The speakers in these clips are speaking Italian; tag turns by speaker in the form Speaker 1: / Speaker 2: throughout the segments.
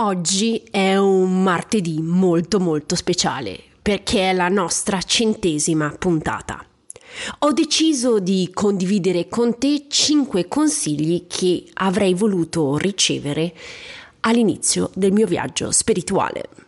Speaker 1: Oggi è un martedì molto molto speciale perché è la nostra centesima puntata. Ho deciso di condividere con te 5 consigli che avrei voluto ricevere all'inizio del mio viaggio spirituale.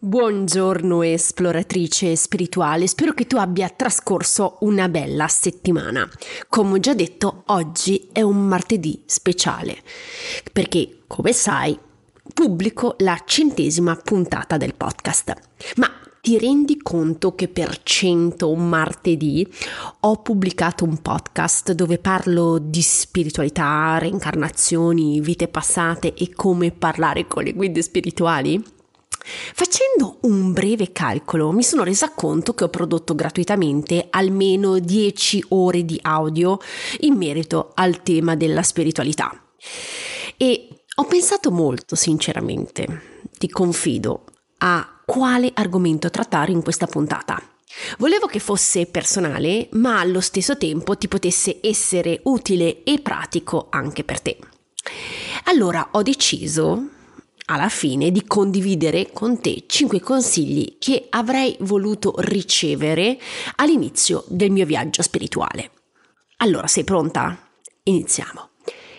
Speaker 1: Buongiorno esploratrice spirituale, spero che tu abbia trascorso una bella settimana. Come ho già detto, oggi è un martedì speciale, perché come sai pubblico la centesima puntata del podcast. Ma ti rendi conto che per 100 martedì ho pubblicato un podcast dove parlo di spiritualità, reincarnazioni, vite passate e come parlare con le guide spirituali? Facendo un breve calcolo mi sono resa conto che ho prodotto gratuitamente almeno 10 ore di audio in merito al tema della spiritualità. E ho pensato molto sinceramente, ti confido, a quale argomento trattare in questa puntata. Volevo che fosse personale, ma allo stesso tempo ti potesse essere utile e pratico anche per te. Allora ho deciso alla fine di condividere con te 5 consigli che avrei voluto ricevere all'inizio del mio viaggio spirituale. Allora, sei pronta? Iniziamo.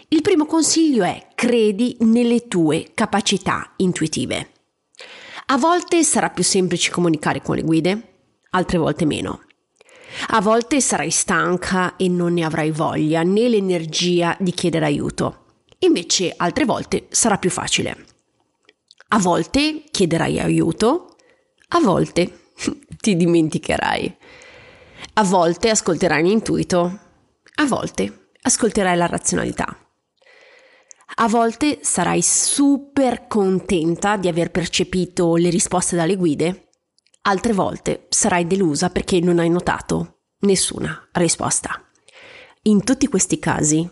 Speaker 1: Il primo consiglio è credi nelle tue capacità intuitive. A volte sarà più semplice comunicare con le guide, altre volte meno. A volte sarai stanca e non ne avrai voglia né l'energia di chiedere aiuto. Invece altre volte sarà più facile. A volte chiederai aiuto, a volte ti dimenticherai. A volte ascolterai l'intuito, a volte ascolterai la razionalità. A volte sarai super contenta di aver percepito le risposte dalle guide, altre volte sarai delusa perché non hai notato nessuna risposta. In tutti questi casi,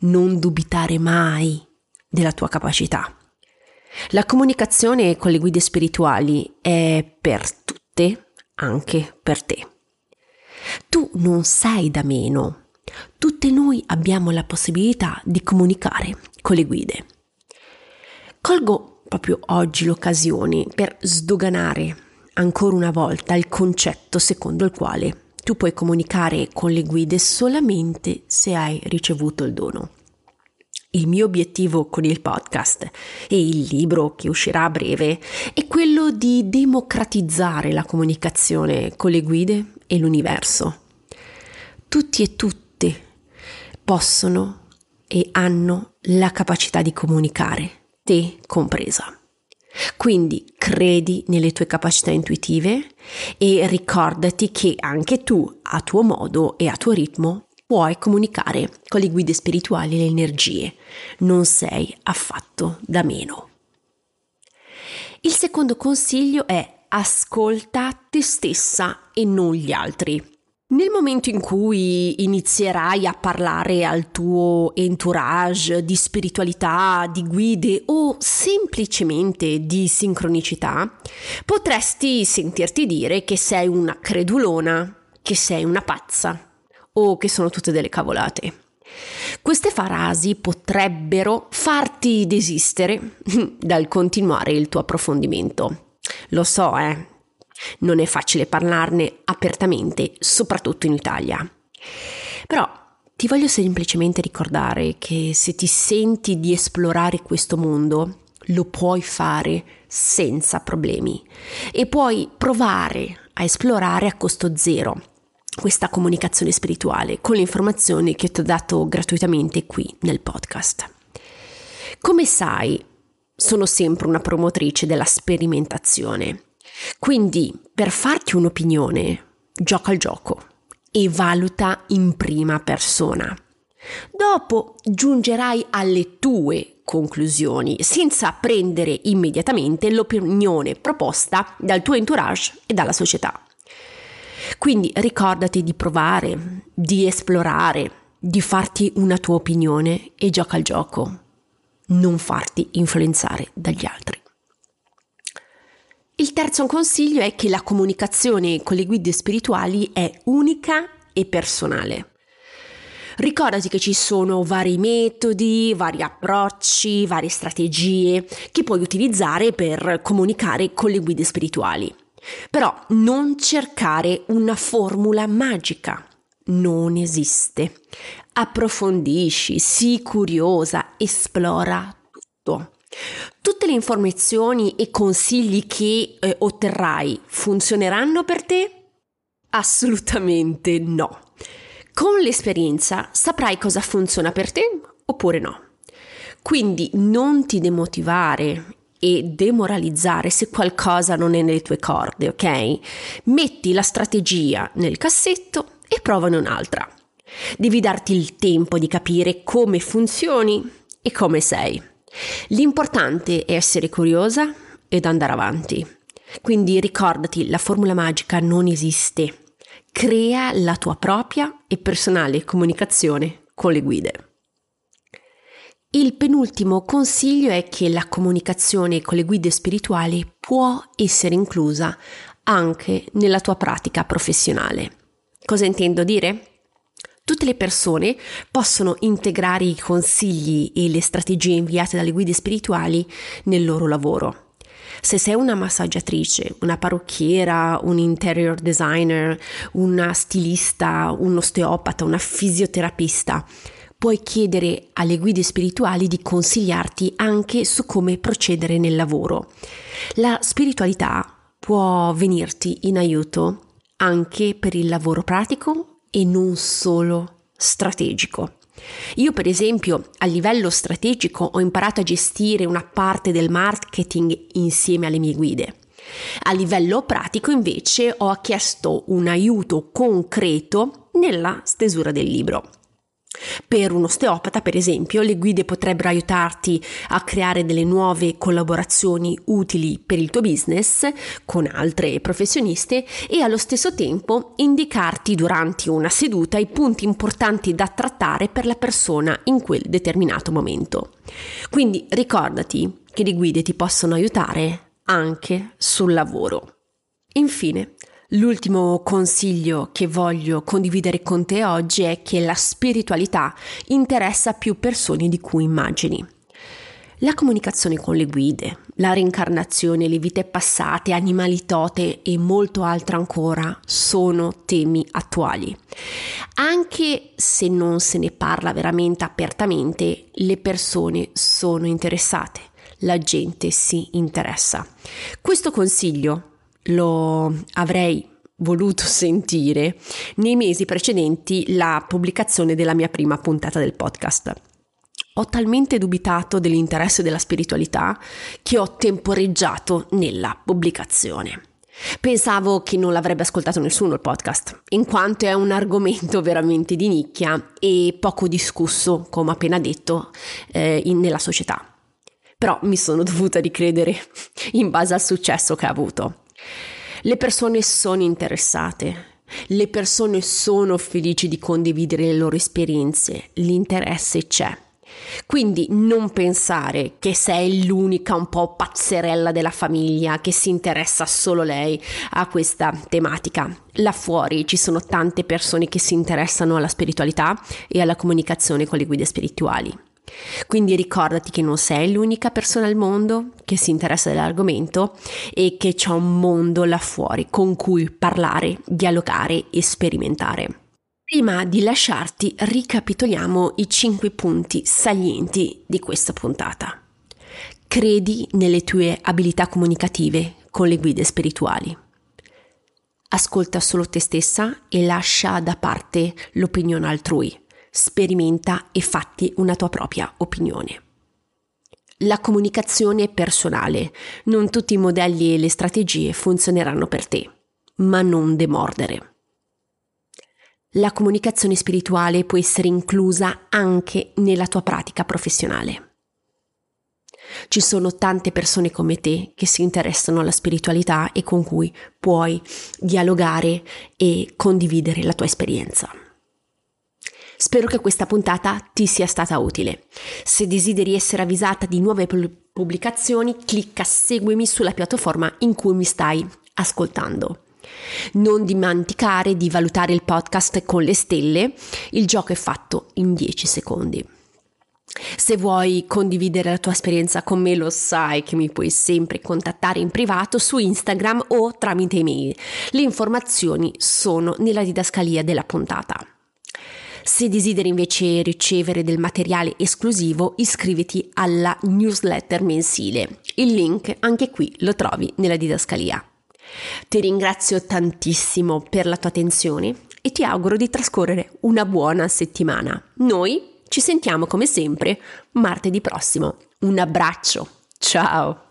Speaker 1: non dubitare mai della tua capacità. La comunicazione con le guide spirituali è per tutte, anche per te. Tu non sei da meno. Tutte noi abbiamo la possibilità di comunicare con le guide. Colgo proprio oggi l'occasione per sdoganare ancora una volta il concetto secondo il quale tu puoi comunicare con le guide solamente se hai ricevuto il dono. Il mio obiettivo con il podcast e il libro che uscirà a breve è quello di democratizzare la comunicazione con le guide e l'universo. Tutti e tutte possono e hanno la capacità di comunicare, te compresa. Quindi credi nelle tue capacità intuitive e ricordati che anche tu, a tuo modo e a tuo ritmo, puoi comunicare con le guide spirituali e le energie. Non sei affatto da meno. Il secondo consiglio è ascolta te stessa e non gli altri. Nel momento in cui inizierai a parlare al tuo entourage di spiritualità, di guide o semplicemente di sincronicità, potresti sentirti dire che sei una credulona, che sei una pazza, o che sono tutte delle cavolate. Queste frasi potrebbero farti desistere dal continuare il tuo approfondimento. Lo so, eh. Non è facile parlarne apertamente, soprattutto in Italia. Però ti voglio semplicemente ricordare che se ti senti di esplorare questo mondo, lo puoi fare senza problemi e puoi provare a esplorare a costo zero questa comunicazione spirituale con le informazioni che ti ho dato gratuitamente qui nel podcast. Come sai, sono sempre una promotrice della sperimentazione. Quindi, per farti un'opinione, gioca al gioco e valuta in prima persona. Dopo giungerai alle tue conclusioni senza prendere immediatamente l'opinione proposta dal tuo entourage e dalla società. Quindi ricordati di provare, di esplorare, di farti una tua opinione e gioca al gioco, non farti influenzare dagli altri. Il terzo consiglio è che la comunicazione con le guide spirituali è unica e personale. Ricordati che ci sono vari metodi, vari approcci, varie strategie che puoi utilizzare per comunicare con le guide spirituali. Però non cercare una formula magica. Non esiste. Approfondisci, sii curiosa, esplora tutto. Tutte le informazioni e consigli che eh, otterrai funzioneranno per te? Assolutamente no. Con l'esperienza saprai cosa funziona per te oppure no. Quindi non ti demotivare e demoralizzare se qualcosa non è nelle tue corde, ok? Metti la strategia nel cassetto e provane un'altra. Devi darti il tempo di capire come funzioni e come sei. L'importante è essere curiosa ed andare avanti. Quindi ricordati, la formula magica non esiste. Crea la tua propria e personale comunicazione con le guide. Il penultimo consiglio è che la comunicazione con le guide spirituali può essere inclusa anche nella tua pratica professionale. Cosa intendo dire? Tutte le persone possono integrare i consigli e le strategie inviate dalle guide spirituali nel loro lavoro. Se sei una massaggiatrice, una parrucchiera, un interior designer, una stilista, un osteopata, una fisioterapista, puoi chiedere alle guide spirituali di consigliarti anche su come procedere nel lavoro. La spiritualità può venirti in aiuto anche per il lavoro pratico e non solo strategico. Io per esempio a livello strategico ho imparato a gestire una parte del marketing insieme alle mie guide. A livello pratico invece ho chiesto un aiuto concreto nella stesura del libro. Per un osteopata, per esempio, le guide potrebbero aiutarti a creare delle nuove collaborazioni utili per il tuo business con altre professioniste e allo stesso tempo indicarti durante una seduta i punti importanti da trattare per la persona in quel determinato momento. Quindi ricordati che le guide ti possono aiutare anche sul lavoro. Infine, L'ultimo consiglio che voglio condividere con te oggi è che la spiritualità interessa più persone di cui immagini. La comunicazione con le guide, la reincarnazione, le vite passate, animali tote e molto altro ancora sono temi attuali. Anche se non se ne parla veramente apertamente, le persone sono interessate, la gente si interessa. Questo consiglio lo avrei voluto sentire nei mesi precedenti la pubblicazione della mia prima puntata del podcast. Ho talmente dubitato dell'interesse della spiritualità che ho temporeggiato nella pubblicazione. Pensavo che non l'avrebbe ascoltato nessuno il podcast, in quanto è un argomento veramente di nicchia e poco discusso, come appena detto, eh, in, nella società. Però mi sono dovuta ricredere in base al successo che ha avuto. Le persone sono interessate, le persone sono felici di condividere le loro esperienze, l'interesse c'è. Quindi non pensare che sei l'unica un po' pazzerella della famiglia che si interessa solo lei a questa tematica. Là fuori ci sono tante persone che si interessano alla spiritualità e alla comunicazione con le guide spirituali. Quindi ricordati che non sei l'unica persona al mondo che si interessa dell'argomento e che c'è un mondo là fuori con cui parlare, dialogare e sperimentare. Prima di lasciarti ricapitoliamo i 5 punti salienti di questa puntata. Credi nelle tue abilità comunicative con le guide spirituali. Ascolta solo te stessa e lascia da parte l'opinione altrui sperimenta e fatti una tua propria opinione. La comunicazione personale, non tutti i modelli e le strategie funzioneranno per te, ma non demordere. La comunicazione spirituale può essere inclusa anche nella tua pratica professionale. Ci sono tante persone come te che si interessano alla spiritualità e con cui puoi dialogare e condividere la tua esperienza. Spero che questa puntata ti sia stata utile. Se desideri essere avvisata di nuove pubblicazioni, clicca seguimi sulla piattaforma in cui mi stai ascoltando. Non dimenticare di valutare il podcast con le stelle, il gioco è fatto in 10 secondi. Se vuoi condividere la tua esperienza con me, lo sai che mi puoi sempre contattare in privato su Instagram o tramite email. Le informazioni sono nella didascalia della puntata. Se desideri invece ricevere del materiale esclusivo, iscriviti alla newsletter mensile. Il link anche qui lo trovi nella didascalia. Ti ringrazio tantissimo per la tua attenzione e ti auguro di trascorrere una buona settimana. Noi ci sentiamo come sempre martedì prossimo. Un abbraccio. Ciao!